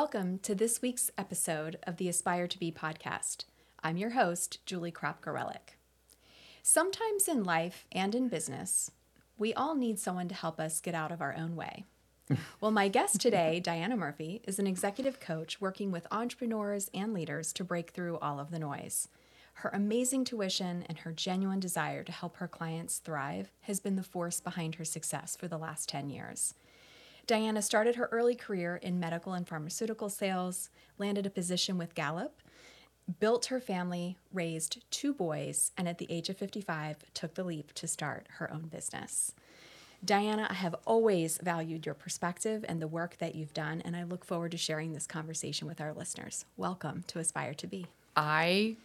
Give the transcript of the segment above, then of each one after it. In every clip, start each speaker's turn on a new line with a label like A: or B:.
A: Welcome to this week's episode of the Aspire to Be podcast. I'm your host, Julie Kropp Sometimes in life and in business, we all need someone to help us get out of our own way. Well, my guest today, Diana Murphy, is an executive coach working with entrepreneurs and leaders to break through all of the noise. Her amazing tuition and her genuine desire to help her clients thrive has been the force behind her success for the last 10 years. Diana started her early career in medical and pharmaceutical sales, landed a position with Gallup, built her family, raised two boys, and at the age of 55 took the leap to start her own business. Diana, I have always valued your perspective and the work that you've done, and I look forward to sharing this conversation with our listeners. Welcome to Aspire to Be.
B: I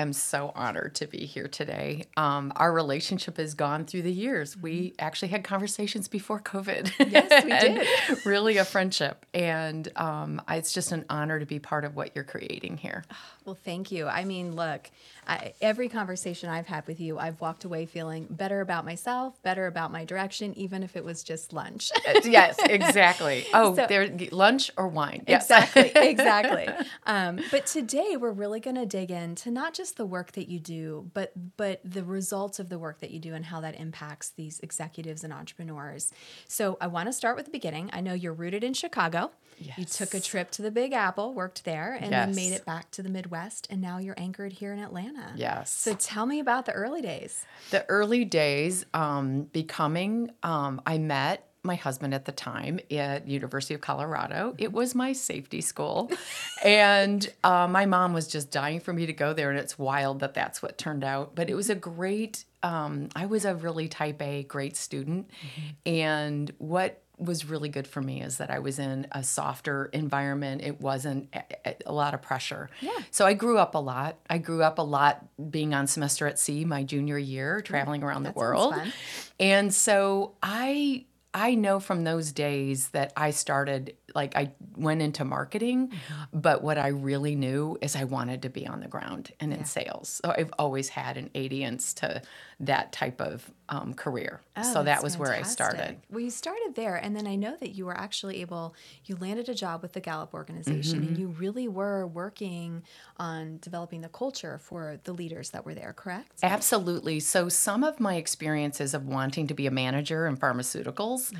B: am so honored to be here today. Um, our relationship has gone through the years. We mm-hmm. actually had conversations before COVID.
A: Yes, we did.
B: really a friendship. And um, it's just an honor to be part of what you're creating here.
A: Well, thank you. I mean, look, I, every conversation I've had with you, I've walked away feeling better about myself, better about my direction, even if it was just lunch.
B: Uh, yes, exactly. Oh, so, there, lunch or wine.
A: Yes. Exactly, exactly. Um, but today we're really going to dig into not just the work that you do, but but the results of the work that you do and how that impacts these executives and entrepreneurs. So I want to start with the beginning. I know you're rooted in Chicago. Yes. You took a trip to the Big Apple, worked there, and yes. then made it back to the Midwest, and now you're anchored here in Atlanta.
B: Yes.
A: So tell me about the early days.
B: The early days, um, becoming, um, I met my husband at the time at University of Colorado. It was my safety school, and uh, my mom was just dying for me to go there. And it's wild that that's what turned out. But it was a great. Um, I was a really type A, great student, mm-hmm. and what was really good for me is that I was in a softer environment. It wasn't a, a, lot of pressure.
A: Yeah.
B: So I grew up a lot. I grew up a lot being on semester at sea my junior year, traveling around the world. And so I I know from those days that I started like I went into marketing, mm-hmm. but what I really knew is I wanted to be on the ground and in sales. So I've always had an audience to that type of um, career. Oh, so that was fantastic. where I started.
A: Well, you started there, and then I know that you were actually able. You landed a job with the Gallup organization, mm-hmm. and you really were working on developing the culture for the leaders that were there. Correct?
B: Absolutely. So some of my experiences of wanting to be a manager in pharmaceuticals mm-hmm.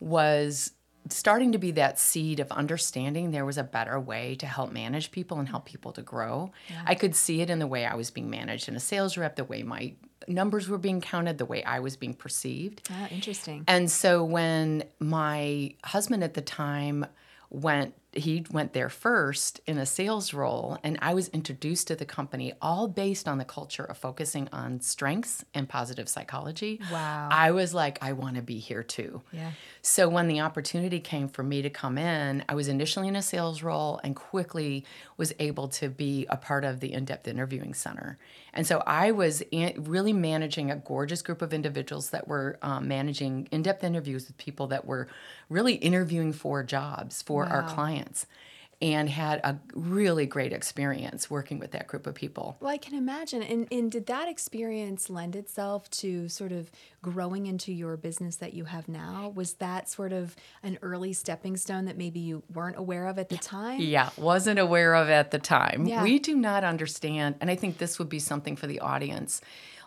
B: was starting to be that seed of understanding there was a better way to help manage people and help people to grow. Yeah. I could see it in the way I was being managed in a sales rep, the way my numbers were being counted, the way I was being perceived.
A: Ah, interesting.
B: And so when my husband at the time went he went there first in a sales role and i was introduced to the company all based on the culture of focusing on strengths and positive psychology.
A: Wow.
B: I was like i want to be here too.
A: Yeah.
B: So when the opportunity came for me to come in i was initially in a sales role and quickly was able to be a part of the in-depth interviewing center. And so i was really managing a gorgeous group of individuals that were um, managing in-depth interviews with people that were really interviewing for jobs for wow. our clients clients and had a really great experience working with that group of people.
A: Well, I can imagine. And, and did that experience lend itself to sort of growing into your business that you have now? Was that sort of an early stepping stone that maybe you weren't aware of at the time?
B: Yeah, wasn't aware of at the time. Yeah. We do not understand, and I think this would be something for the audience.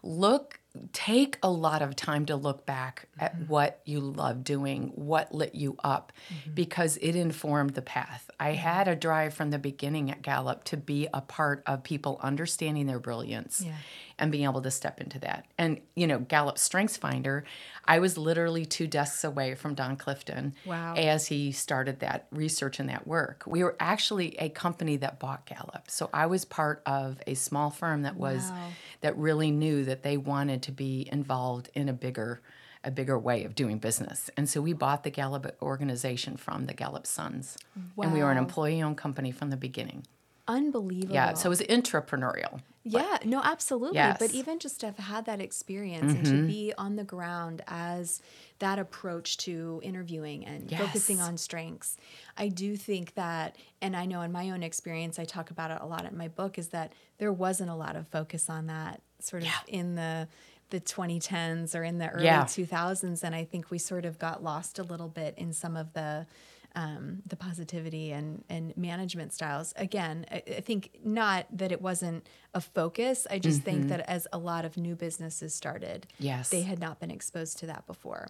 B: Look take a lot of time to look back mm-hmm. at what you love doing, what lit you up, mm-hmm. because it informed the path. I had a drive from the beginning at Gallup to be a part of people understanding their brilliance
A: yeah.
B: and being able to step into that. And, you know, Gallup Strengths Finder, I was literally two desks away from Don Clifton
A: wow.
B: as he started that research and that work. We were actually a company that bought Gallup. So I was part of a small firm that was wow. That really knew that they wanted to be involved in a bigger a bigger way of doing business. And so we bought the Gallup organization from the Gallup Sons. Wow. And we were an employee owned company from the beginning.
A: Unbelievable.
B: Yeah, so it was entrepreneurial.
A: Yeah, no, absolutely. Yes. But even just to have had that experience mm-hmm. and to mm-hmm. be on the ground as that approach to interviewing and yes. focusing on strengths, I do think that, and I know in my own experience, I talk about it a lot in my book, is that there wasn't a lot of focus on that sort of yeah. in the the 2010s or in the early yeah. 2000s and i think we sort of got lost a little bit in some of the um, the positivity and and management styles. Again, I, I think not that it wasn't a focus. I just think that as a lot of new businesses started,
B: Mm-hmm. Yes.
A: they had not been exposed to that before.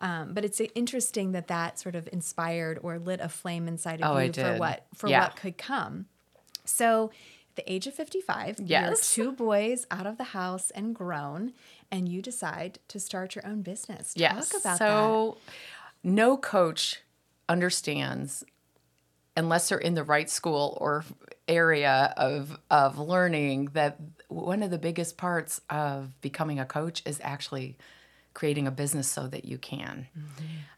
A: Um, but it's interesting that that sort of inspired or lit a flame inside of
B: Oh,
A: you for what for
B: Yeah.
A: what could come. So, at the age of 55,
B: Yes.
A: you're two boys out of the house and grown, and you decide to start your own business. Talk
B: Yes.
A: about that.
B: so no coach understands unless they're in the right school or area of of learning that one of the biggest parts of becoming a coach is actually creating a business so that you can.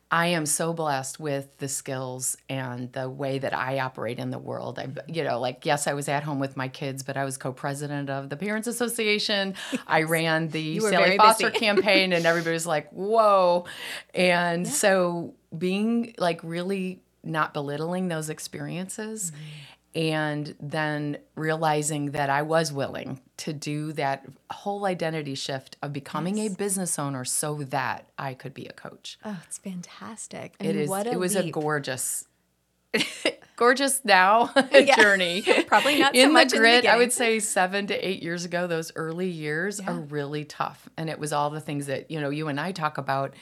B: I am so blessed with the skills and the way that I operate in the world. I, you know, like yes, I was at home with my kids, but I was co-president of the Parents Association. I ran the Sally Foster campaign, and everybody's like, "Whoa!" And so being like really not belittling those experiences. And then realizing that I was willing to do that whole identity shift of becoming a business owner so that I could be a coach.
A: oh, it's fantastic. I
B: It
A: mean,
B: is.
A: what a
B: it was a gorgeous, gorgeous now
A: Yeah.
B: journey.
A: Probably not so
B: in
A: much
B: the
A: in the
B: grit. I would say seven to eight years ago. Those early years
A: Yeah.
B: are really tough, and it was all the things that you know you and I talk about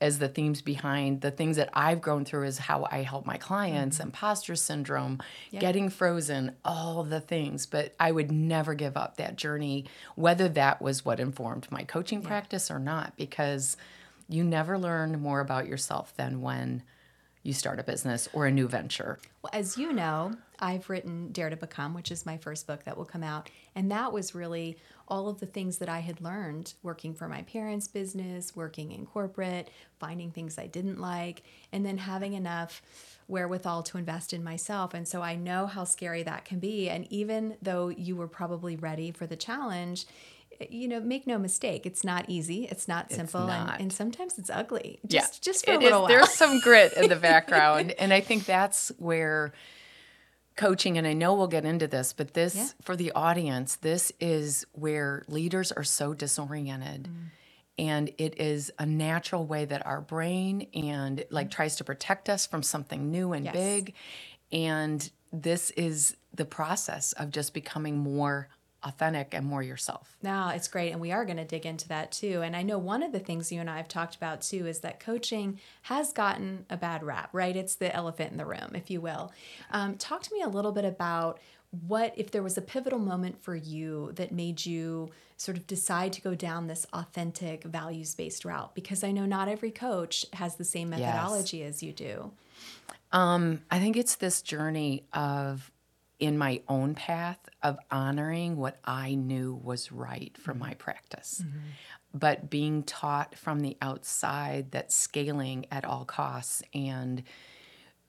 B: as the themes behind the things that I've grown through is how I help my clients,
A: Mm-hmm.
B: imposter syndrome, getting frozen, all the things. But I would never give up that journey, whether that was what informed my coaching practice or not, because you never learn more about yourself than when you start a business or a new venture.
A: Well, as you know, I've written Dare to Become, which is my first book that will come out. And that was really all of the things that I had learned working for my parents' business, working in corporate, finding things I didn't like, and then having enough wherewithal to invest in myself. And so I know how scary that can be. And even though you were probably ready for the challenge, you know, make no mistake, it's not easy. It's not simple,
B: not.
A: And, and sometimes it's ugly.
B: Yeah.
A: Just, just for
B: It
A: a
B: is-
A: little while.
B: There's some grit in the background. and I think that's where coaching, and I know we'll get into this, but this,
A: Yeah.
B: for the audience, this is where leaders are so disoriented.
A: Mm.
B: And it is a natural way that our brain and like tries to protect us from something new and
A: Yes.
B: big. And this is the process of just becoming more authentic and more yourself.
A: No, it's great. And we are going to dig into that too. And I know one of the things you and I have talked about too is that coaching has gotten a bad rap, right? It's the elephant in the room, if you will. Um, talk to me a little bit about what, if there was a pivotal moment for you that made you sort of decide to go down this authentic, values based route? Because I know not every coach has the same methodology as you do.
B: Um, I think it's this journey of in my own path of honoring what I knew was right for mm-hmm. my practice. Mm-hmm. But being taught from the outside that scaling at all costs and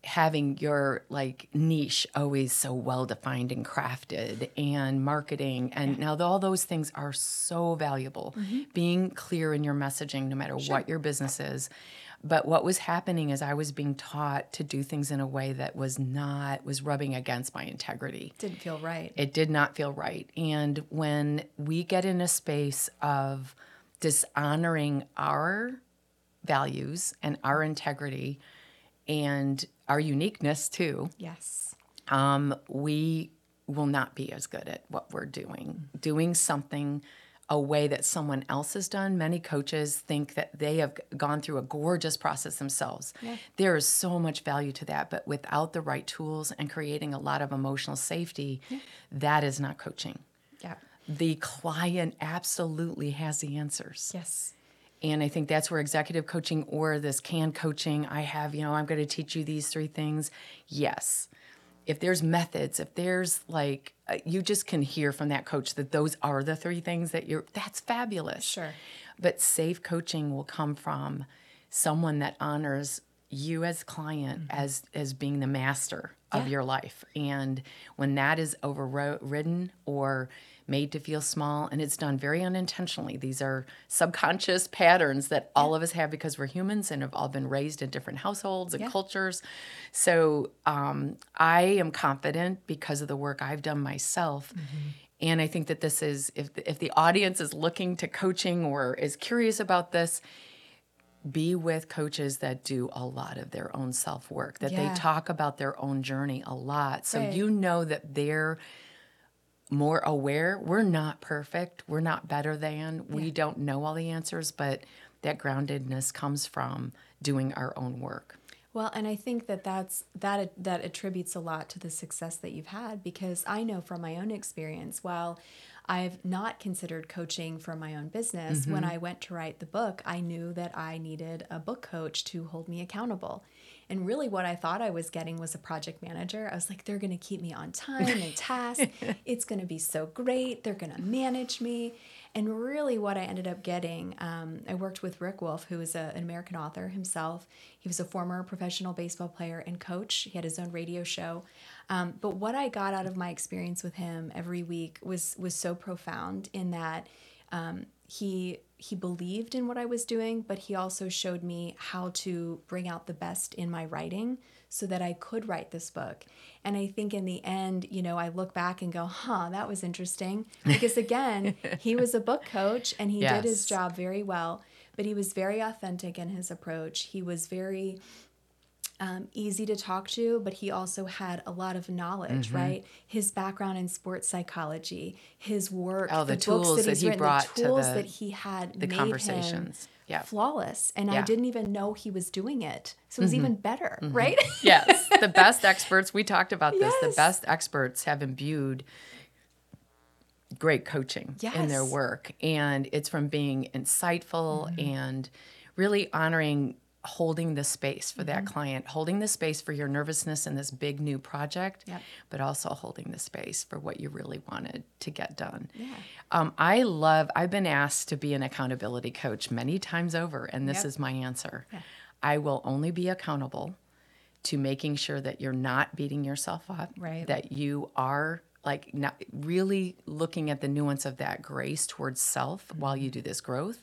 B: having your like niche always so well defined and crafted and marketing and now all those things are so valuable. Mm-hmm. Being clear in your messaging no matter what your business is but what was happening is i was being taught to do things in a way that was not was rubbing against my integrity
A: Didn't feel right.
B: it did not feel right. And when we get in a space of dishonoring our values and our integrity and our uniqueness too,
A: Yes.
B: um, we will not be as good at what we're doing. Doing something a way that someone else has done. Many coaches think that they have gone through a gorgeous process themselves. There is so much value to that, but without the right tools and creating a lot of emotional safety, that is not coaching.
A: Yeah.
B: The client absolutely has the answers.
A: Yes.
B: And I think that's where executive coaching or this can coaching, I have, you know, I'm going to teach you these three things. Yes. If there's methods, if there's like, uh, you just can hear from that coach that those are the three things that you're, that's fabulous.
A: Sure.
B: But safe coaching will come from someone that honors you as client as as being the master of
A: Mm-hmm.
B: Your life and when that is overridden or made to feel small and it's done very unintentionally these are subconscious patterns that all of us have because we're humans and have all been raised in different households and
A: Yeah.
B: cultures so um, i am confident because of the work i've done myself
A: Mm-hmm.
B: and I think that this is if if the audience is looking to coaching or is curious about this, be with coaches that do a lot of their own self work, that
A: Yeah.
B: they talk about their own journey a lot. So
A: Right.
B: you know that they're more aware. We're not perfect. We're not better than. We don't know all the answers, but that groundedness comes from doing our own work.
A: Well, and I think that that's that that attributes a lot to the success that you've had because I know from my own experience while I've not considered coaching for my own business when mm-hmm. I went to write the book, I knew that I needed a book coach to hold me accountable. And really what I thought I was getting was a project manager. I was like they're going to keep me on time and task. it's going to be so great. They're going to manage me. And really, what I ended up getting, um, I worked with Rick Wolff, who is a, an American author himself. He was a former professional baseball player and coach. He had his own radio show. Um, but what I got out of my experience with him every week was was so profound in that um, he he believed in what I was doing, but he also showed me how to bring out the best in my writing so that I could write this book. And I think in the end, you know, I look back and go, huh, that was interesting. Because again, he was a book coach and he did his job very well, but he was very authentic in his approach. He was very um, easy to talk to, but he also had a lot of knowledge,
B: Mm-hmm.
A: right? His background in sports psychology, his work,
B: Oh, the
A: books
B: tools that
A: he's
B: he
A: written,
B: brought
A: the
B: to
A: tools
B: the-
A: that he had
B: the
A: made him
B: conversations. Yeah.
A: flawless. And I didn't even know he was doing it. So
B: Mm-hmm.
A: it was even better, right?
B: yes, the best experts, we talked about this, the best experts have imbued great coaching in their work. And it's from being insightful and really honoring holding the space for that client, holding the space for your nervousness in this big new project,
A: Yep.
B: but also holding the space for what you really wanted to get done.
A: Yeah.
B: Um, I love, I've been asked to be an accountability coach many times over, and this
A: Yep.
B: is my answer. I will only be accountable to making sure that you're not beating yourself up,
A: Right.
B: that you are like not really looking at the nuance of that grace towards self while you do this growth,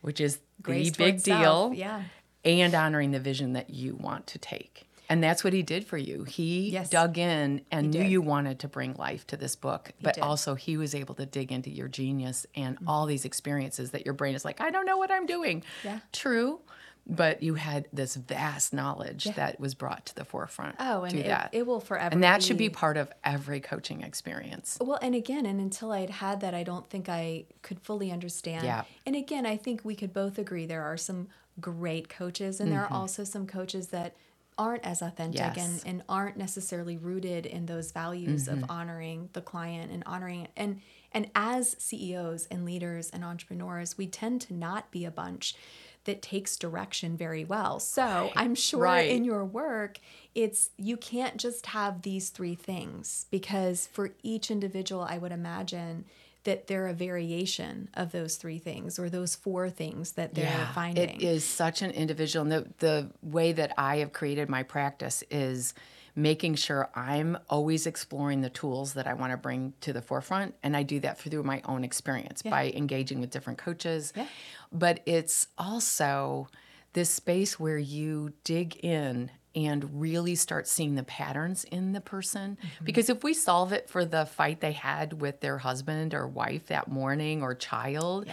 B: which is
A: Grace
B: the big deal,
A: self, yeah.
B: and honoring the vision that you want to take. And that's what he did for you. He
A: Yes.
B: dug in and knew you wanted to bring life to this book, but
A: did. Mm-hmm.
B: also he was able to dig into your genius and all these experiences that your brain is like, I don't know what I'm doing.
A: Yeah.
B: True. But you had this vast knowledge that was brought to the forefront.
A: Oh, and it,
B: that.
A: it will forever
B: and that should be part of every coaching experience.
A: Well, and again, and until I'd had that, I don't think I could fully understand.
B: Yeah.
A: And again, I think we could both agree there are some great coaches, and there
B: Mm-hmm.
A: are also some coaches that aren't as authentic
B: Yes.
A: and, and aren't necessarily rooted in those values
B: Mm-hmm.
A: of honoring the client and honoring and and as CEOs and leaders and entrepreneurs, we tend to not be a bunch that takes direction very well. So I'm sure
B: Right.
A: in your work, it's you can't just have these three things because for each individual, I would imagine that they're a variation of those three things or those four things that they're finding.
B: It is such an individual. And the, the way that I have created my practice is making sure I'm always exploring the tools that I want to bring to the forefront. And I do that through my own experience by engaging with different coaches.
A: Yeah.
B: But it's also this space where you dig in and really start seeing the patterns in the person.
A: Mm-hmm.
B: Because if we solve it for the fight they had with their husband or wife that morning or child,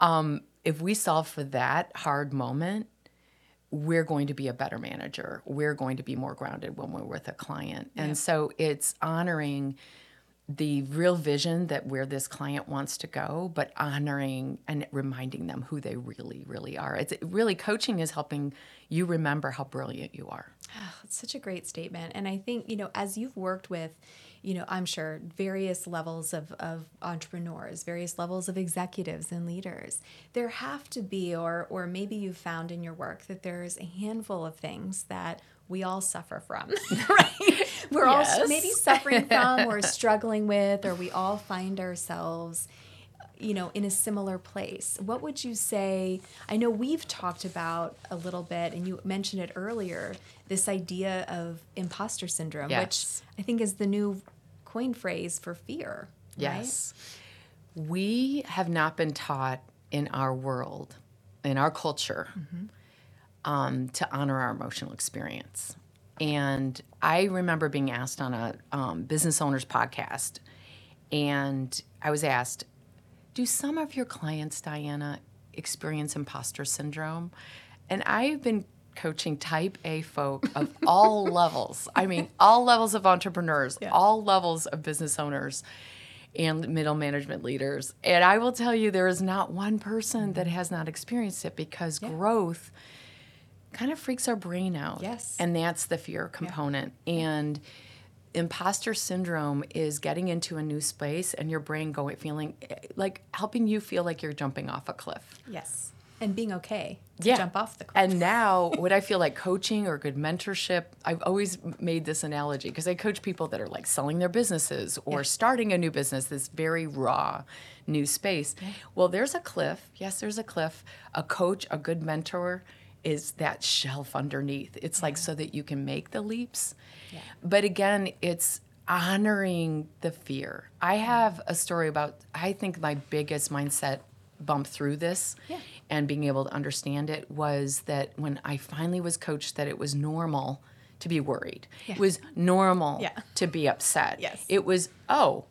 B: um, if we solve for that hard moment, we're going to be a better manager. We're going to be more grounded when we're with a client. And so it's honoring the real vision that where this client wants to go, but honoring and reminding them who they really, really are. It's really coaching is helping you remember how brilliant you are.
A: Ah, it's such a great statement. And I think, you know, as you've worked with, you know, I'm sure various levels of, of entrepreneurs, various levels of executives and leaders, there have to be, or or maybe you've found in your work that there's a handful of things that we all suffer from, right? We're all maybe suffering from or struggling with, or we all find ourselves you know, in a similar place. What would you say? I know we've talked about a little bit, and you mentioned it earlier this idea of imposter syndrome,
B: Yes.
A: which I think is the new coin phrase for fear.
B: Yes. We have not been taught in our world, in our culture, um, to honor our emotional experience. And I remember being asked on a um, business owners podcast, and I was asked, Do some of your clients, Diana, experience imposter syndrome. And I've been coaching type A folk of all levels. I mean, all levels of entrepreneurs,
A: Yeah.
B: all levels of business owners and middle management leaders. And I will tell you, there is not one person that has not experienced it because growth kind of freaks our brain out.
A: Yes.
B: And that's the fear component. And imposter syndrome is getting into a new space and your brain going feeling eh, like helping you feel like you're jumping off a cliff.
A: Yes. And being okay to
B: Yeah.
A: jump off the cliff.
B: And now, what I feel like coaching or good mentorship, I've always made this analogy because I coach people that are like selling their businesses or
A: Yeah.
B: starting a new business, this very raw new space. Well, there's a cliff. Yes, there's a cliff. A coach, a good mentor is that shelf underneath. It's like so that you can make the leaps.
A: Yeah.
B: But again, it's honoring the fear. I have a story about, I think my biggest mindset bump through this
A: Yeah.
B: and being able to understand it was that when I finally was coached that it was normal to be worried. It was normal
A: Yeah.
B: to be upset.
A: Yes.
B: It was, oh,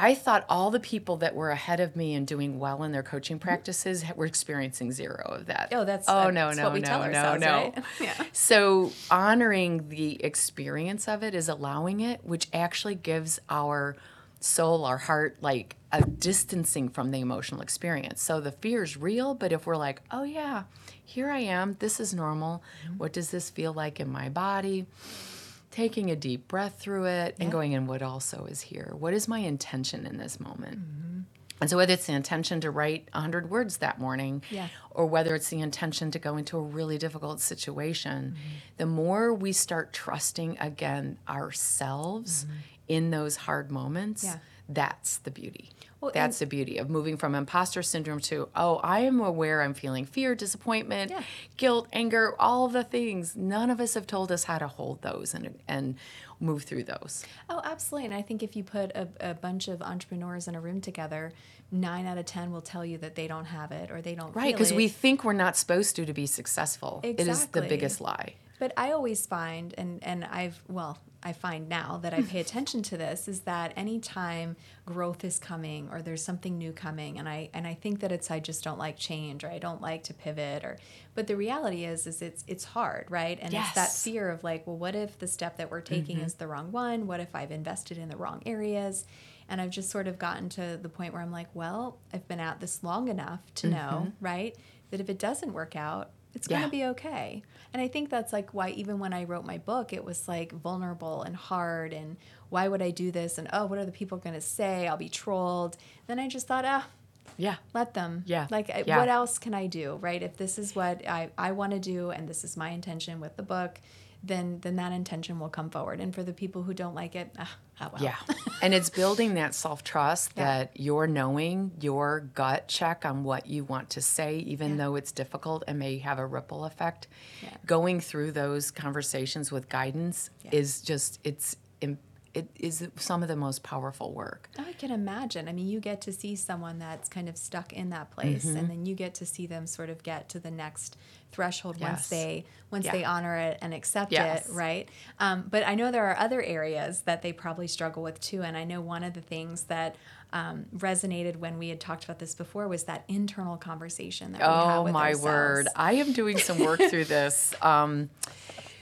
B: I thought all the people that were ahead of me and doing well in their coaching practices were experiencing zero of that.
A: Oh, that's-
B: oh
A: uh,
B: no
A: that's
B: no
A: what we
B: no
A: tell
B: no no.
A: right? Yeah.
B: So honoring the experience of it is allowing it, which actually gives our soul, our heart, like a distancing from the emotional experience. So the fear is real, but if we're like, oh yeah, here I am, this is normal.
A: Mm-hmm.
B: What does this feel like in my body? Taking a deep breath through it and going in what also is here. What is my intention in this moment?
A: Mm-hmm.
B: And so, whether it's the intention to write 100 words that morning,
A: Yeah.
B: or whether it's the intention to go into a really difficult situation,
A: Mm-hmm.
B: the more we start trusting again ourselves in those hard moments,
A: Mm-hmm. Yeah.
B: that's the beauty.
A: Well,
B: that's the beauty of moving from imposter syndrome to, oh, I am aware I'm feeling fear, disappointment,
A: Yeah.
B: guilt, anger, all the things. None of us have told us how to hold those and, and move through those.
A: Oh, absolutely. And I think if you put a, a bunch of entrepreneurs in a room together, nine out of 10 will tell you that they don't have it or they don't
B: Right, because we think we're not supposed to to be successful. It is the biggest lie.
A: But I always find, and, and I've, well, I find now that I pay attention to this, is that anytime growth is coming or there's something new coming, and I and I think that it's I just don't like change or I don't like to pivot or, but the reality is is it's it's hard, right? And it's that fear of like, well, what if the step that we're taking is mm-hmm. the wrong one? What if I've invested in the wrong areas? And I've just sort of gotten to the point where I'm like, well, I've been at this long enough to know, mm-hmm. right, that if it doesn't work out, it's going
B: Yeah.
A: to be okay. And I think that's like why even when I wrote my book, it was like vulnerable and hard and why would I do this? And oh, what are the people going to say? I'll be trolled. Then I just thought, ah,
B: Yeah.
A: let them.
B: Yeah.
A: Like,
B: Yeah.
A: what else can I do, right? If this is what I, I want to do and this is my intention with the book, then then that intention will come forward. And for the people who don't like it, ah, oh well.
B: Yeah. and it's building that self trust
A: Yeah.
B: that you're knowing your gut check on what you want to say, even
A: Yeah.
B: though it's difficult and may have a ripple effect.
A: Yeah.
B: Going through those conversations with guidance is just, it's, it is some of the most powerful work.
A: I can imagine. I mean, you get to see someone that's kind of stuck in that place,
B: Mm-hmm.
A: and then you get to see them sort of get to the next threshold once they once
B: Yeah.
A: they honor it and accept
B: Yes.
A: it, right? Um, but I know there are other areas that they probably struggle with too, and I know one of the things that um, resonated when we had talked about this before was that internal conversation that we have
B: Oh
A: with
B: my
A: ourselves.
B: word. I am doing some work through this. Um,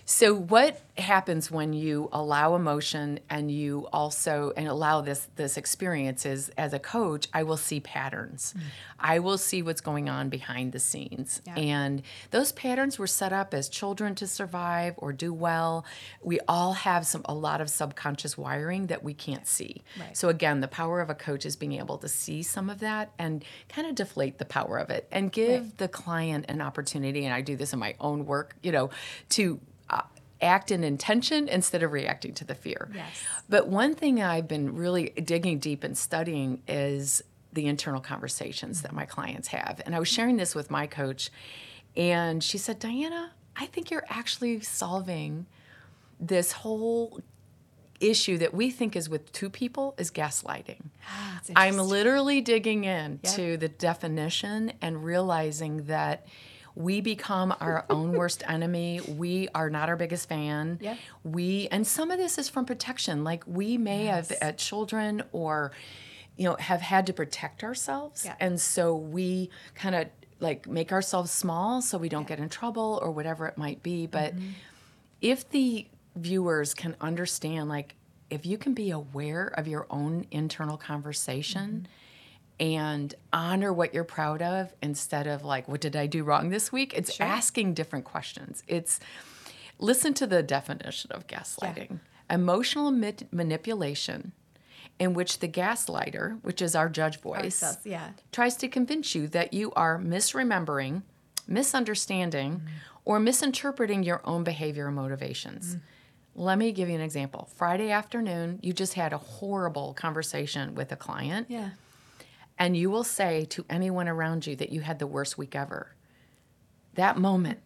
B: so what happens when you allow emotion and you also and allow this this experience is as a coach, I will see patterns. Mm. I will see what's going on behind the scenes.
A: Yeah.
B: And those patterns were set up as children to survive or do well. We all have some a lot of subconscious wiring that we can't see.
A: Right.
B: So again, the power of a coach is being able to see some of that and kind of deflate the power of it and give
A: Right.
B: the client an opportunity. And I do this in my own work, you know, to act in intention instead of reacting to the fear.
A: Yes.
B: But one thing I've been really digging deep and studying is the internal conversations that my clients have. And I was sharing this with my coach, and she said, Diana, I think you're actually solving this whole issue that we think is with two people is gaslighting.
A: Ah,
B: I'm literally digging into the definition and realizing that we become our own worst enemy. We are not our biggest fan.
A: Yeah.
B: We and some of this is from protection. Like we may have
A: Yes.
B: at children or you know have had to protect ourselves
A: Yeah.
B: and so we kind of like make ourselves small so we don't get in trouble or whatever it might be. But mm-hmm. if the viewers can understand, like, if you can be aware of your own internal conversation mm-hmm. And honor what you're proud of instead of like, what did I do wrong this week? It's asking different questions. It's listen to the definition of gaslighting emotional ma- manipulation in which the gaslighter, which is our judge voice,
A: Ourselves, yeah.
B: tries to convince you that you are misremembering, misunderstanding, mm-hmm. or misinterpreting your own behavior or motivations. Mm-hmm. Let me give you an example. Friday afternoon, you just had a horrible conversation with a client,
A: Yeah.
B: And you will say to anyone around you that you had the worst week ever. That moment,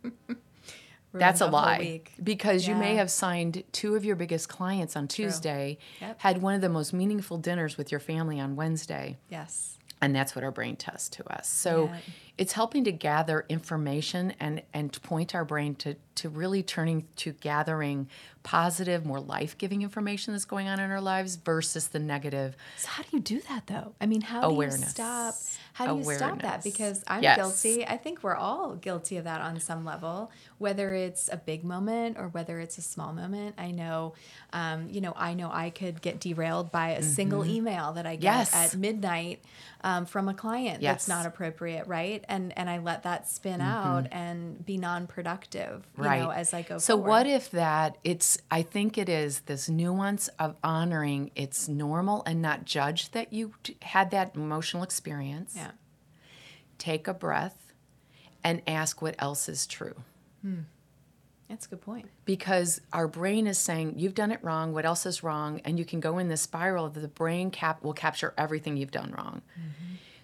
B: that's a lie. Because you may have signed two of your biggest clients on Tuesday,
A: Yep.
B: had one of the most meaningful dinners with your family on Wednesday.
A: Yes.
B: And that's what our brain tests to us. So
A: Yeah.
B: It's helping to gather information and, and to point our brain to, to really turning to gathering positive, more life giving information that's going on in our lives versus the negative.
A: So how do you do that though? I mean, how do you stop? How do you stop that? Because I'm
B: Yes.
A: guilty. I think we're all guilty of that on some level, whether it's a big moment or whether it's a small moment. I know, um, you know, I know I could get derailed by a single email that I get
B: Mm-hmm. Yes.
A: at midnight um, from a client that's not appropriate, right? And and I let that spin out and be non-productive, you
B: Mm-hmm. right.
A: know, as I go.
B: so
A: forward.
B: what if that it's I think it is this nuance of honoring it's normal and not judge that you t- had that emotional experience.
A: Yeah.
B: Take a breath and ask what else is true.
A: That's a good point.
B: because our brain is saying you've done it wrong what else is wrong and you can go in this spiral that the brain cap will capture everything you've done wrong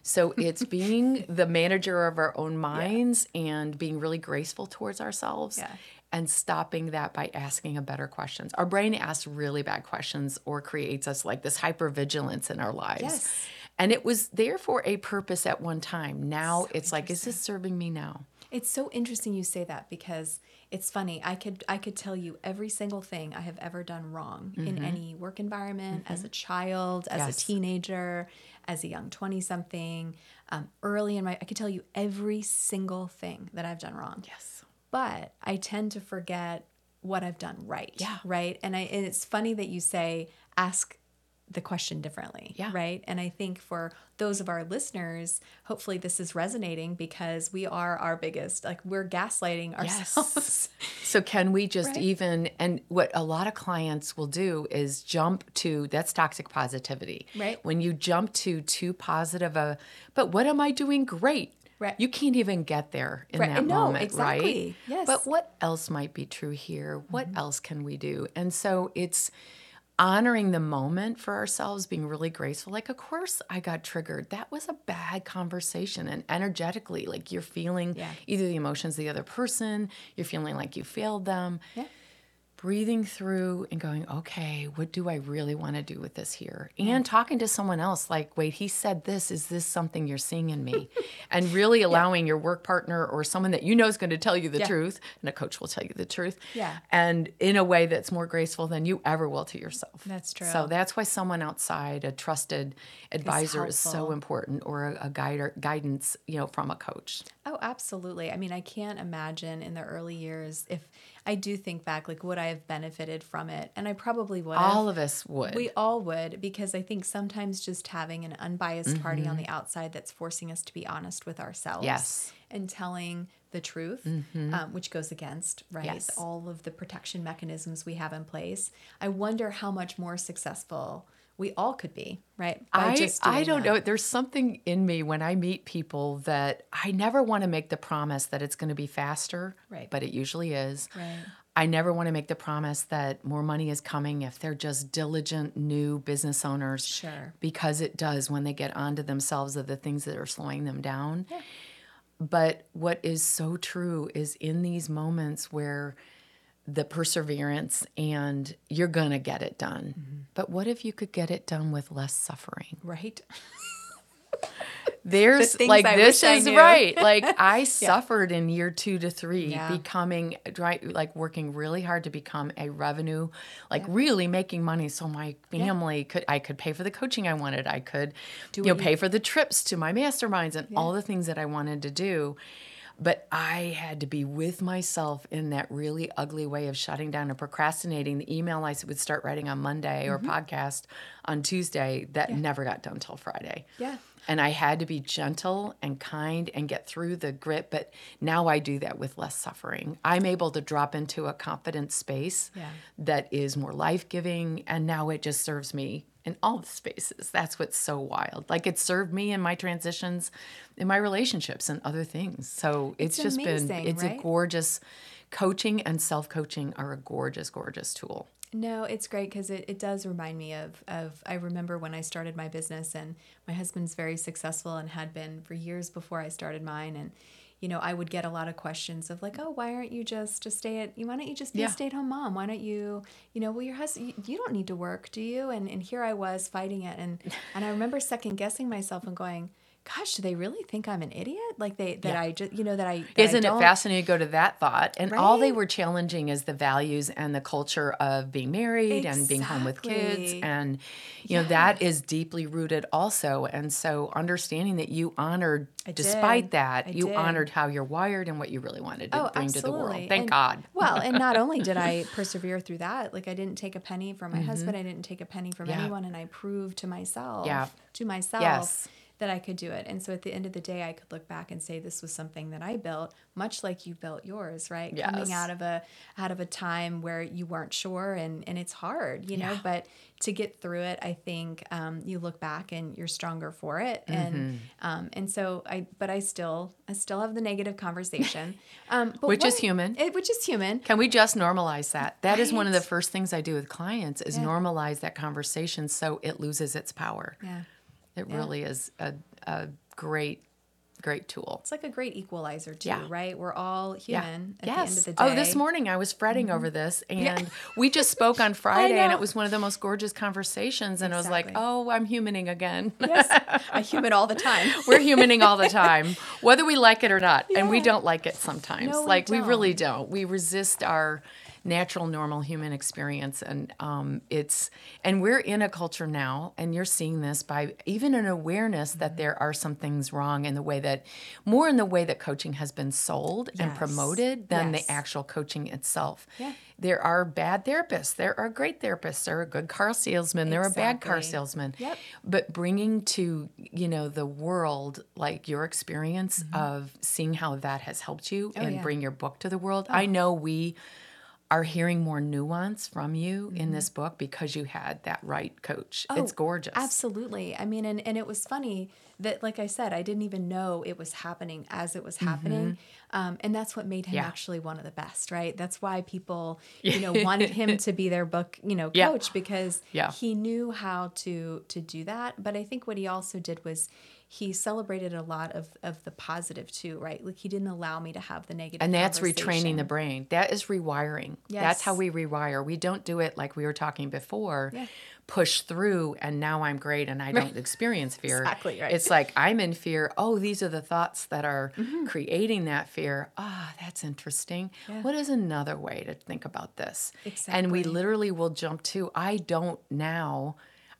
B: so it's being the manager of our own minds and being really graceful towards ourselves
A: Yeah.
B: and stopping that by asking a better questions our brain asks really bad questions or creates us like this hypervigilance in our lives
A: Yes.
B: and it was there for a purpose at one time now it's like is this serving me now
A: It's so interesting you say that because it's funny. I could I could tell you every single thing I have ever done wrong in any work environment, as a child, as
B: Mm-hmm. Yes.
A: a teenager, as a young twenty something, um, early in my. I could tell you every single thing that I've done wrong.
B: yes
A: But I tend to forget what I've done right.
B: Yeah.
A: Right. And I and it's funny that you say ask the question differently.
B: Yeah.
A: Right. And I think for those of our listeners, hopefully this is resonating because we are our biggest, like we're gaslighting ourselves.
B: So can we just
A: Right.
B: even and what a lot of clients will do is jump to that's toxic positivity.
A: Right.
B: When you jump to too positive a but what am I doing great?
A: Right.
B: You can't even get there in
A: Right.
B: that
A: No,
B: moment,
A: exactly.
B: right?
A: Yes. Mm-hmm.
B: But what else might be true here? What else can we do? And so it's honoring the moment for ourselves, being really graceful. Like, of course, I got triggered. That was a bad conversation. And energetically, like you're feeling
A: Yeah.
B: either the emotions of the other person, you're feeling like you failed them.
A: Yeah.
B: Breathing through and going, okay, what do I really want to do with this here? Mm. And talking to someone else, like, wait, he said this. Is this something you're seeing in me? and really allowing your work partner or someone that you know is going to tell you the
A: Yeah.
B: truth, and a coach will tell you the truth.
A: Yeah.
B: And in a way that's more graceful than you ever will to yourself.
A: That's true.
B: So that's why someone outside, a trusted advisor, is, so important, or a, a guide guidance, you know, from a coach.
A: Oh, absolutely. I mean, I can't imagine in the early years if I do think back, like, would I have benefited from it? And I probably would.
B: All of us would.
A: We all would because I think sometimes just having an unbiased party on the outside that's forcing us to be honest with ourselves.
B: Mm-hmm. Yes. Mm-hmm.
A: And telling the truth, um, which goes against, right?
B: Yes.
A: All of the protection mechanisms we have in place. I wonder how much more successful we all could be, right? By
B: I,
A: just
B: I don't
A: that.
B: know. There's something in me when I meet people that I never want to make the promise that it's going to be faster,
A: Right.
B: but it usually is.
A: Right.
B: I never want to make the promise that more money is coming if they're just diligent new business owners.
A: Sure.
B: Because it does when they get onto themselves of the things that are slowing them down. Yeah. But what is so true is in these moments where the perseverance and you're going to get it done.
A: Mm-hmm.
B: But what if you could get it done with less suffering?
A: Right.
B: there's
A: things
B: like
A: I
B: this is right like i suffered in year two to three
A: Yeah.
B: becoming right like working really hard to become a revenue like really making money so my family could i could pay for the coaching i wanted i could do you know
A: you-
B: pay for the trips to my masterminds and all the things that i wanted to do but I had to be with myself in that really ugly way of shutting down and procrastinating. The email I would start writing on Monday
A: Mm-hmm.
B: or podcast on Tuesday that never got done till Friday.
A: Yeah.
B: And I had to be gentle and kind and get through the grit. But now I do that with less suffering. I'm able to drop into a confident space
A: Yeah.
B: that is more life giving. And now it just serves me in all the spaces. That's what's so wild. Like it served me in my transitions, in my relationships, and other things. So it's,
A: It's
B: just
A: amazing,
B: been, it's
A: right?
B: a gorgeous, coaching and self coaching are a gorgeous, gorgeous tool.
A: No, it's great because it, it does remind me of, of I remember when I started my business and my husband's very successful and had been for years before I started mine. And you know I would get a lot of questions of like oh why aren't you just a stay at why don't you just be
B: Yeah.
A: a stay at home mom? Why don't you you know well your husband you, you don't need to work do you? And and here I was fighting it. And and I remember second guessing myself and going gosh do they really think I'm an idiot like they that
B: Yeah.
A: I just you know that I that I
B: Isn't it fascinating to go to that thought? And all they were challenging is the values and the culture of being married and being home with kids. And, you know, that is deeply rooted also. And so understanding that you honored,
A: I
B: despite
A: did.
B: that,
A: I
B: you
A: did.
B: honored how you're wired and what you really wanted to
A: Oh,
B: bring to the world. Thank
A: And-
B: God.
A: Well, and not only did I persevere through that, like I didn't take a penny from my husband, I didn't take a penny from
B: Mm-hmm. Yeah.
A: anyone, and I proved to myself,
B: Yeah.
A: to myself,
B: Yes.
A: That I could do it. And so at the end of the day, I could look back and say this was something that I built, much like you built yours, right? Coming out of a out of a time where you weren't sure, and and it's hard, you know.
B: Yeah.
A: But to get through it, I think um, you look back and you're stronger for it.
B: Mm-hmm.
A: And um, and so I, but I still I still have the negative conversation, um, but
B: Which is human.
A: it, which is human.
B: Can we just normalize that? That is one of the first things I do with clients is
A: Yeah.
B: normalize that conversation so it loses its power.
A: Yeah.
B: It
A: Yeah.
B: really is a, a great, great tool.
A: It's like a great equalizer too,
B: Yeah.
A: right? We're all human at
B: yes.
A: the end of the day. Mm-hmm.
B: Oh, this morning I was fretting over this, and we just spoke on Friday, and it was one of the most gorgeous conversations. And I was like, "Oh, I'm humaning again.
A: Yes, a human all the time.
B: We're humaning all the time, whether we like it or not, and we don't like it sometimes.
A: No, we
B: like we really don't. We resist our natural, normal human experience, and um, it's and we're in a culture now, and you're seeing this by even an awareness
A: Mm-hmm.
B: that there are some things wrong in the way that more in the way that coaching has been sold and promoted than
A: Yes.
B: the actual coaching itself.
A: Yeah.
B: There are bad therapists. There are great therapists. There are good car salesmen. There are bad car
A: Exactly.
B: salesmen.
A: Yep.
B: But bringing to you know the world like your experience of seeing how that has helped you and
A: Mm-hmm. Oh, yeah.
B: bring your book to the world. I know we are hearing more nuance from you in this book because you had that right coach.
A: Oh, it's
B: gorgeous.
A: Absolutely. I mean, and, and it was funny that, like I said, I didn't even know it was happening as it was happening. Um, and that's what made him
B: Mm-hmm. Yeah.
A: actually one of the best, right? That's why people, you know, wanted him to be their book, you know,
B: Yeah.
A: coach because
B: Yeah.
A: he knew how to to do that. But I think what he also did was he celebrated a lot of of the positive too, right? Like he didn't allow me to have the negative.
B: and that's retraining the brain. That is rewiring. That's how we rewire. We don't do it like we were talking before.
A: Yeah.
B: Push through, and now I'm great, and I don't experience fear.
A: Exactly right.
B: It's like I'm in fear. Oh, these are the thoughts that are
A: Mm-hmm.
B: creating that fear. Ah, that's interesting.
A: Yeah.
B: What is another way to think about this? Exactly. And we literally will jump to. I don't now.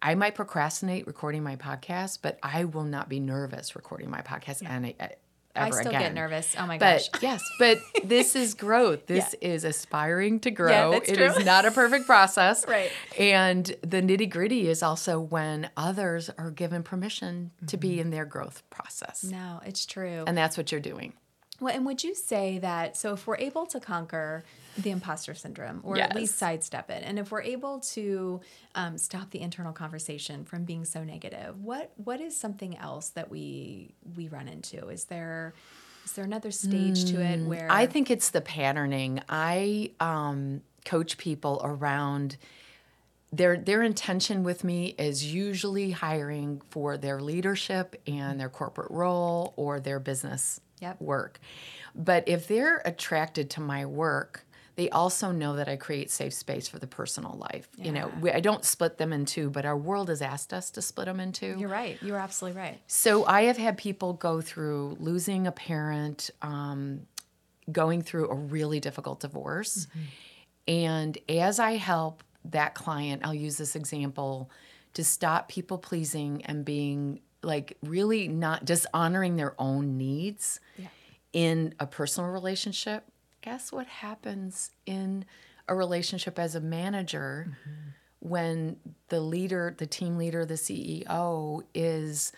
B: I might procrastinate recording my podcast, but I will not be nervous recording my podcast any, ever again.
A: I still
B: again.
A: get nervous. Oh my gosh.
B: But yes, but this is growth. This is aspiring to grow.
A: that's
B: It is not a perfect process.
A: Right.
B: And the nitty gritty is also when others are given permission to
A: Mm-hmm.
B: be in their growth process.
A: No, it's true.
B: And that's what you're doing.
A: Well, and would you say that so if we're able to conquer the imposter syndrome or at least sidestep it, and if we're able to um, stop the internal conversation from being so negative, what what is something else that we we run into? Is there is there another stage to it where
B: Mm, I think it's the patterning. I um, coach people around their their intention with me is usually hiring for their leadership and their corporate role or their business
A: Yep.
B: work. But if they're attracted to my work, they also know that I create safe space for the personal life. You know, we, I don't split them in two, but our world has asked us to split them in two.
A: You're right. You're absolutely right.
B: So I have had people go through losing a parent, um, going through a really difficult divorce. And as I help that client, I'll use this example to stop people pleasing and being like really not dishonoring their own needs
A: Yeah.
B: in a personal relationship. Guess what happens in a relationship as a manager when the leader, the team leader, the CEO is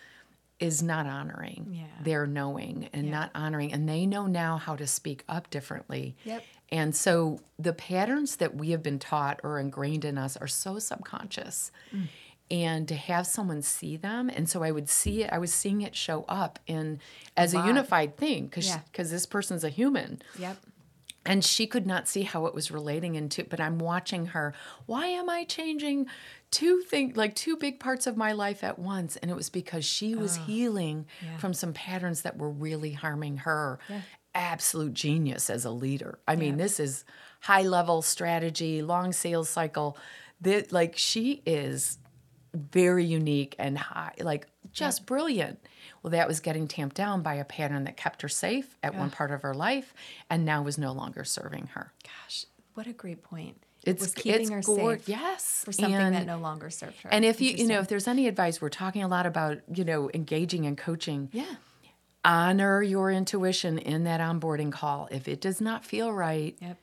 B: is not honoring
A: Yeah.
B: their knowing and not honoring and they know now how to speak up differently.
A: Yep.
B: And so the patterns that we have been taught or ingrained in us are so subconscious.
A: Mm.
B: And to have someone see them, and so I would see it, I was seeing it show up in as a, unified thing because
A: Yeah.
B: this person's a human
A: Yep.
B: And she could not see how it was relating into but i'm watching her why am i changing two things like two big parts of my life at once and it was because she was oh, healing
A: yeah.
B: from some patterns that were really harming her
A: Yeah.
B: absolute genius as a leader i mean this is high level strategy long sales cycle that like she is very unique and high, like just brilliant. Well, that was getting tamped down by a pattern that kept her safe at one part of her life and now was no longer serving her.
A: Gosh, what a great point.
B: It's
A: was keeping
B: it's
A: her
B: gor-
A: safe
B: Yes.
A: for something
B: and,
A: that no longer served her.
B: and if you you know if there's any advice, we're talking a lot about you know engaging and coaching.
A: yeah,
B: Honor your intuition in that onboarding call. If it does not feel right,
A: yep,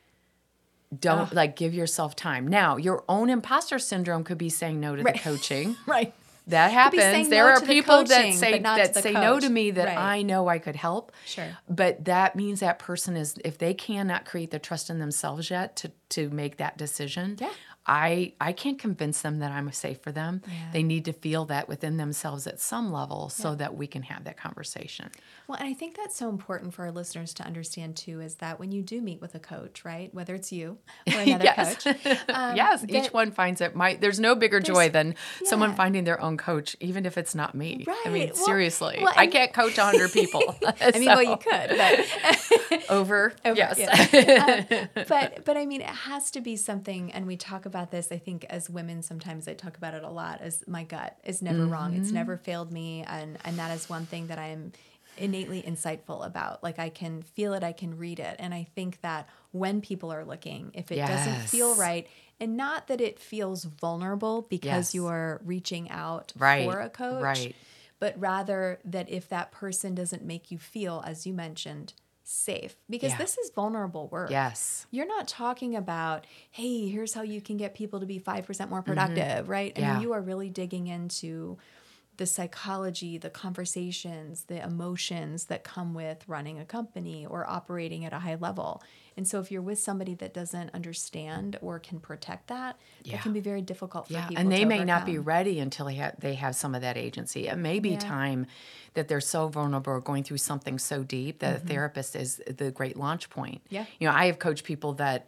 B: don't like give yourself time. Now, your own imposter syndrome could be saying no to
A: Right.
B: the coaching.
A: right.
B: That happens. There
A: no
B: are
A: to the
B: people that say
A: but not to
B: that say no to me that
A: Right.
B: I know I could help.
A: Sure.
B: But that means that person is if they cannot create the trust in themselves yet to to make that decision.
A: Yeah.
B: I I can't convince them that I'm safe for them.
A: Yeah.
B: They need to feel that within themselves at some level so that we can have that conversation.
A: Well, and I think that's so important for our listeners to understand too is that when you do meet with a coach, right, whether it's you or another
B: yes.
A: coach, um,
B: yes, each one finds it. My there's no bigger joy than someone finding their own coach, even if it's not me. Right. I mean,
A: Well-
B: seriously,
A: well,
B: I
A: and-
B: can't coach hundred people.
A: I mean, well, you could, but
B: over.
A: Over,
B: yes.
A: yeah. Um, but but I mean, it has to be something, and we talk about this. I think as women, sometimes I talk about it a lot. As my gut is never wrong;
B: Mm-hmm.
A: it's never failed me, and and that is one thing that I am innately insightful about. Like I can feel it, I can read it, and I think that when people are looking, if it doesn't feel right, and not that it feels vulnerable because
B: Yes.
A: you are reaching out
B: Right,
A: for a coach,
B: right.
A: but rather that if that person doesn't make you feel, as you mentioned, safe, because
B: Yeah.
A: this is vulnerable work.
B: yes.
A: You're not talking about, hey, here's how you can get people to be 5% more productive, right? I
B: Mm-hmm. Yeah.
A: you are really digging into the psychology, the conversations, the emotions that come with running a company or operating at a high level. And so if you're with somebody that doesn't understand or can protect that,
B: Yeah.
A: that can be very difficult for
B: Yeah,
A: people
B: and they may not be ready until they have they have some of that agency. It may be
A: Yeah.
B: time that they're so vulnerable or going through something so deep that a therapist is the great launch point.
A: Mm-hmm. Yeah.
B: you know, I have coached people that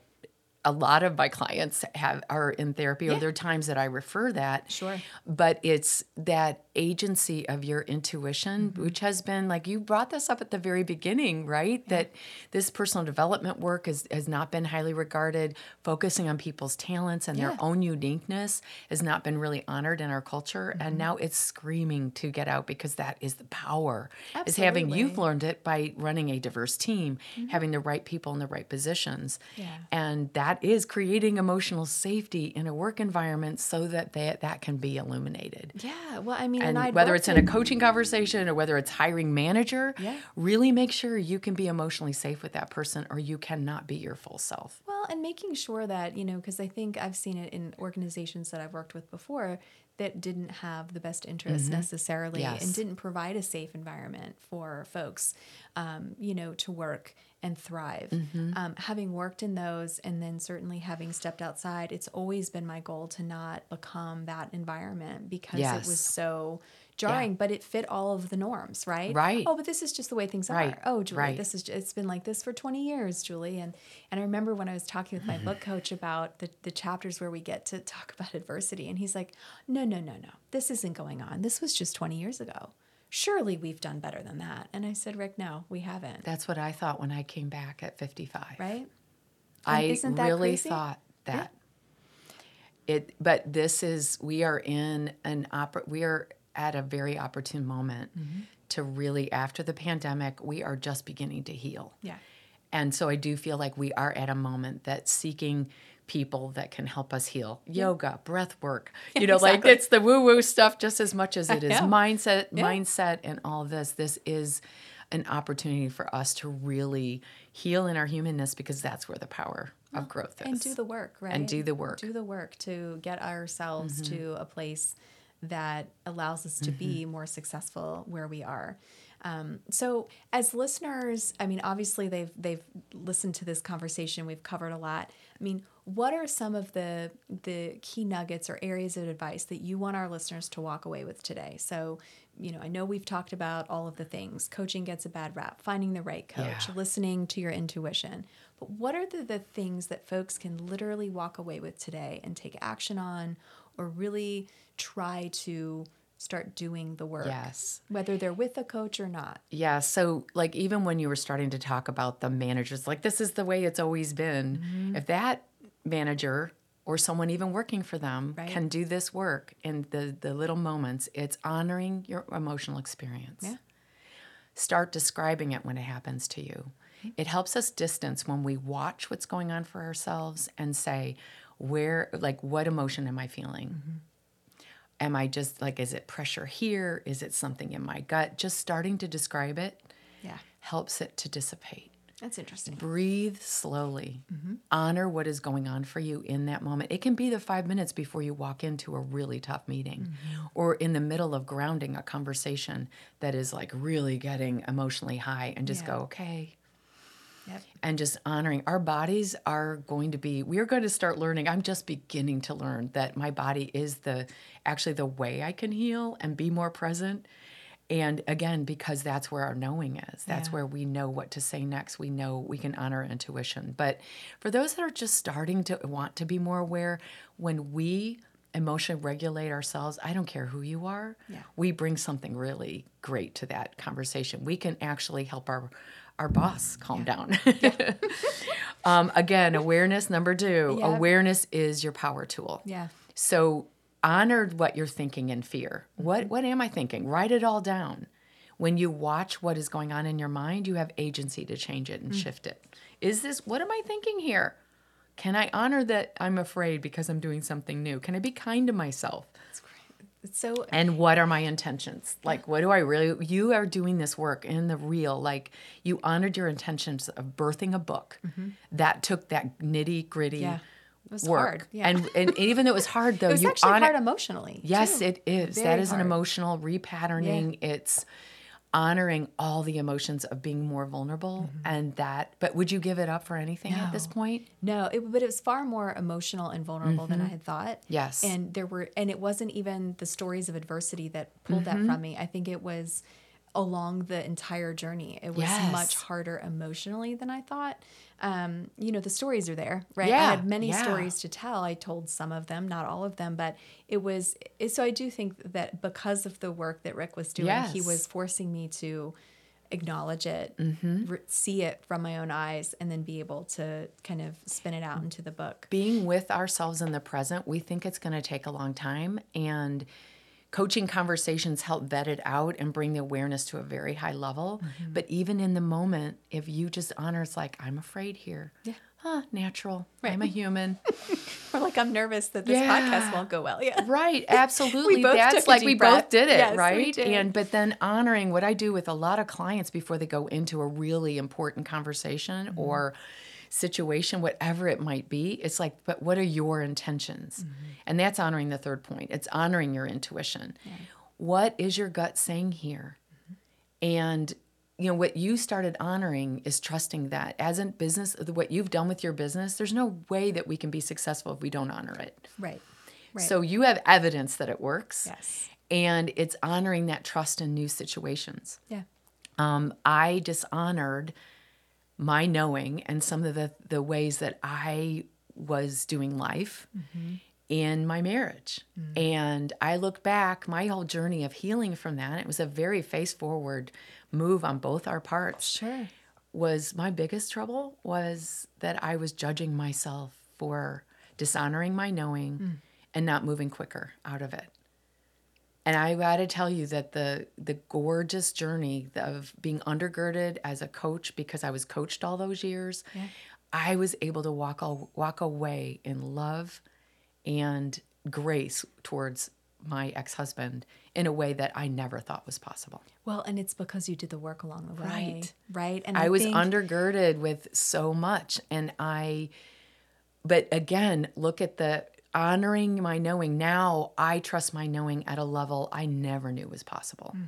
B: a lot of my clients have are in therapy, or there are times that I refer that.
A: Sure.
B: but it's that agency of your intuition,
A: Mm-hmm.
B: which has been like you brought this up at the very beginning, right? That this personal development work is, has not been highly regarded. Focusing on people's talents and
A: Yeah.
B: their own uniqueness has not been really honored in our culture.
A: Mm-hmm.
B: And now it's screaming to get out because that is the power. Absolutely. Is having you've learned it by running a diverse team, having the right people in the right positions.
A: Mm-hmm. Yeah.
B: And that is creating emotional safety in a work environment so that that, that can be illuminated.
A: Yeah. Well, I mean,
B: And
A: and,
B: whether it's in a coaching conversation or whether it's hiring manager,
A: Yeah.
B: really make sure you can be emotionally safe with that person or you cannot be your full self.
A: Well, and making sure that, you know, because I think I've seen it in organizations that I've worked with before that didn't have the best interests necessarily
B: Mm-hmm. Yes.
A: and didn't provide a safe environment for folks, um, you know, to work and thrive.
B: Mm-hmm.
A: Um, having worked in those and then certainly having stepped outside, it's always been my goal to not become that environment because it was so jarring, but it fit all of the norms, right?
B: Right.
A: Oh, but this is just the way things
B: Right,
A: are. Oh, Julie,
B: right.
A: this is it's been like this for 20 years, Julie. And and I remember when I was talking with my book coach about the, the chapters where we get to talk about adversity, and he's like, No, no, no, no. This isn't going on. This was just 20 years ago. Surely we've done better than that. And I said, Rick, no, we haven't.
B: That's what I thought when I came back at 55.
A: right?
B: I really
A: crazy?
B: thought that. It, but this is we are in an oppor- we are at a very opportune moment
A: Mm-hmm.
B: to really after the pandemic we are just beginning to heal.
A: Yeah.
B: And so I do feel like we are at a moment that seeking people that can help us heal. Yoga, breath work. You know, like it's the woo-woo stuff just as much as it is
A: Yeah.
B: mindset,
A: Yeah.
B: mindset and all this. This is an opportunity for us to really heal in our humanness because that's where the power of growth is.
A: and do the work, right?
B: And do the work. Mm-hmm.
A: Do the work to get ourselves to a place that allows us to be
B: Mm-hmm.
A: more successful where we are. Um, so, as listeners, I mean, obviously they've they've listened to this conversation. We've covered a lot. I mean, what are some of the the key nuggets or areas of advice that you want our listeners to walk away with today? So, you know, I know we've talked about all of the things. Coaching gets a bad rap. Finding the right coach,
B: Yeah.
A: listening to your intuition. But what are the, the things that folks can literally walk away with today and take action on or really try to start doing the work?
B: Yes.
A: Whether they're with a coach or not.
B: Yeah. So, like, even when you were starting to talk about the managers, like, this is the way it's always been.
A: Mm-hmm.
B: If that manager or someone even working for them
A: Right.
B: can do this work in the, the little moments, it's honoring your emotional experience.
A: Yeah.
B: Start describing it when it happens to you. It helps us distance when we watch what's going on for ourselves and say, where, like, what emotion am I feeling?
A: Mm-hmm.
B: Am I just like, is it pressure here? Is it something in my gut? Just starting to describe it
A: Yeah.
B: helps it to dissipate.
A: That's interesting.
B: Breathe slowly.
A: Mm-hmm.
B: Honor what is going on for you in that moment. It can be the five minutes before you walk into a really tough meeting
A: Mm-hmm.
B: or in the middle of grounding a conversation that is like really getting emotionally high and just
A: Yeah.
B: go, okay.
A: Yep.
B: And just honoring our bodies are going to be, we're going to start learning. I'm just beginning to learn that my body is the actually the way I can heal and be more present. And again, because that's where our knowing is, that's
A: Yeah.
B: where we know what to say next. We know we can honor intuition. But for those that are just starting to want to be more aware, when we emotionally regulate ourselves, I don't care who you are,
A: Yeah.
B: we bring something really great to that conversation. We can actually help our our boss calm down. um, again, awareness number two.
A: Yeah.
B: Awareness is your power tool.
A: Yeah.
B: So honor what you're thinking in fear. What
A: Mm-hmm.
B: what am I thinking? Write it all down. When you watch what is going on in your mind, you have agency to change it and
A: Mm.
B: shift it. Is this what am I thinking here? Can I honor that I'm afraid because I'm doing something new? Can I be kind to myself?
A: That's great. It's so
B: And what are my intentions? Like, what do I really? You are doing this work in the real. Like, you honored your intentions of birthing a book. That took that nitty gritty
A: Mm-hmm. Yeah. It was
B: work.
A: hard. Yeah.
B: And and even though it was hard, though,
A: it was
B: you
A: actually hard emotionally.
B: yes,
A: too.
B: it is.
A: Very
B: that is an emotional repatterning. It's honoring all the emotions of being more vulnerable and that. But would you give it up for anything at this point?
A: No, it, but it was far more emotional and vulnerable than I had thought.
B: Mm-hmm. Yes.
A: And there were, and it wasn't even the stories of adversity that pulled
B: Mm-hmm.
A: that from me. I think it was along the entire journey. It was
B: Yes.
A: much harder emotionally than I thought. Um, you know, the stories are there, right? I had many
B: yeah.
A: stories to tell. I told some of them, not all of them, but it was, it, so I do think that because of the work that Rick was doing, he
B: Yes. Mm-hmm.
A: was forcing me to acknowledge it, re- see it from my own eyes, and then be able to kind of spin it out into the book.
B: being with ourselves in the present, we think it's going to take a long time. And coaching conversations help vet it out and bring the awareness to a very high level.
A: Mm-hmm.
B: But even in the moment, if you just honor, it's like, I'm afraid here.
A: Yeah.
B: Huh, natural. Right. I'm a human.
A: Or like I'm nervous that this
B: Yeah.
A: podcast won't go well. Yeah.
B: right. Absolutely.
A: we both
B: That's like we
A: breath.
B: both did it,
A: Yes,
B: right?
A: did.
B: And but then honoring what I do with a lot of clients before they go into a really important conversation
A: Mm-hmm.
B: or situation, whatever it might be, it's like, but what are your intentions?
A: Mm-hmm.
B: And that's honoring the third point. It's honoring your intuition. What is your gut saying here? And you know what you started honoring is trusting that as a business what you've done with your business there's no way that we can be successful if we don't honor it
A: Right. Right.
B: so you have evidence that it works
A: yes.
B: and it's honoring that trust in new situations
A: Yeah.
B: um, i dishonored my knowing and some of the, the ways that i was doing life in my marriage and i look back my whole journey of healing from that it was a very face forward move on both our parts
A: Sure.
B: was my biggest trouble was that I was judging myself for dishonoring my knowing mm. and not moving quicker out of it. And I got to tell you that the the gorgeous journey of being undergirded as a coach because I was coached all those years, I was able to walk al- walk away in love and grace towards my ex-husband in a way that I never thought was possible.
A: Well, and it's because you did the work along the way,
B: Right.
A: right? And
B: I, was
A: think-
B: undergirded with so much and I but again, look at the honoring my knowing. Now I trust my knowing at a level I never knew was possible. Hmm.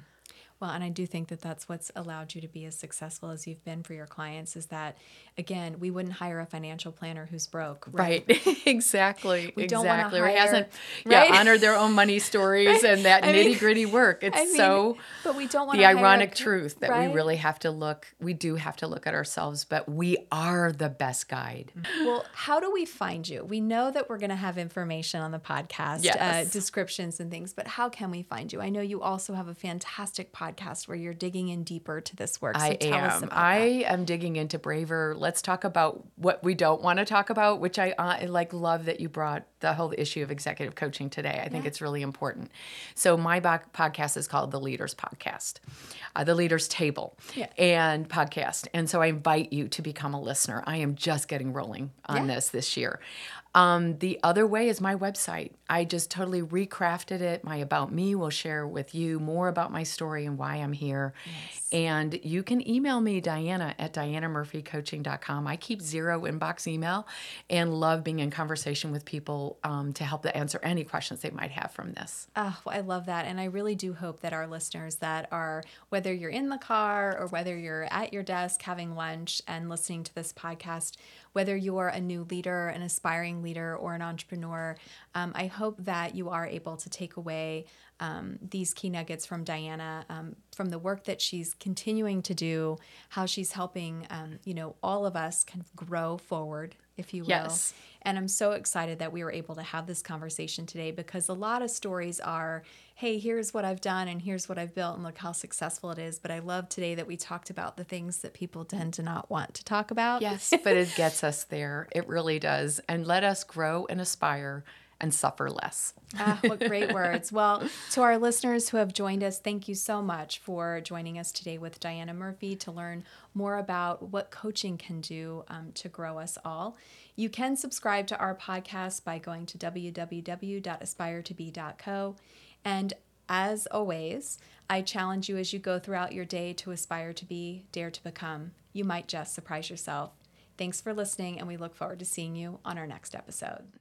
A: Well, and I do think that that's what's allowed you to be as successful as you've been for your clients is that, again, we wouldn't hire a financial planner who's broke, right?
B: Right. exactly.
A: We
B: exactly. Or hasn't
A: right?
B: yeah, honored their own money stories and that
A: I
B: nitty gritty work. It's
A: I mean,
B: so
A: but we don't want
B: the ironic truth that we really have to look we do have to look at ourselves, but we are the best guide.
A: Well, how do we find you? We know that we're going to have information on the podcast, uh, descriptions and things, but how can we find you? I know you also have a fantastic podcast where you're digging in deeper to this work. So
B: I
A: tell us
B: am.
A: about
B: I
A: that.
B: am digging into braver. Let's talk about what we don't want to talk about, which I, uh, like. Love that you brought the whole issue of executive coaching today. I think it's really important. So my podcast is called the Leaders Podcast, uh, the Leader's Table,
A: Yeah.
B: and podcast. And so I invite you to become a listener. I am just getting rolling on
A: Yeah.
B: this this year. Um, the other way is my website. I just totally recrafted it. My About Me will share with you more about my story and why I'm here. Yes. And you can email me, Diana, at dianamurphycoaching.com. I keep zero inbox email and love being in conversation with people um, to help to answer any questions they might have from this.
A: Oh, well, I love that. And I really do hope that our listeners that are, whether you're in the car or whether you're at your desk having lunch and listening to this podcast, whether you're a new leader, an aspiring leader, or an entrepreneur, um, I hope that you are able to take away um, these key nuggets from Diana, um, from the work that she's continuing to do, how she's helping, um, you know, all of us kind of grow forward, if you will.
B: Yes.
A: And I'm so excited that we were able to have this conversation today because a lot of stories are, hey, here's what I've done and here's what I've built and look how successful it is. But I love today that we talked about the things that people tend to not want to talk about.
B: Yes, but it gets us there. It really does. And let us grow and aspire and suffer less.
A: ah, what great words. Well, to our listeners who have joined us, thank you so much for joining us today with Diana Murphy to learn more about what coaching can do um, to grow us all. You can subscribe to our podcast by going to www.aspiretobe.co. And as always, I challenge you as you go throughout your day to aspire to be, dare to become. You might just surprise yourself. Thanks for listening, and we look forward to seeing you on our next episode.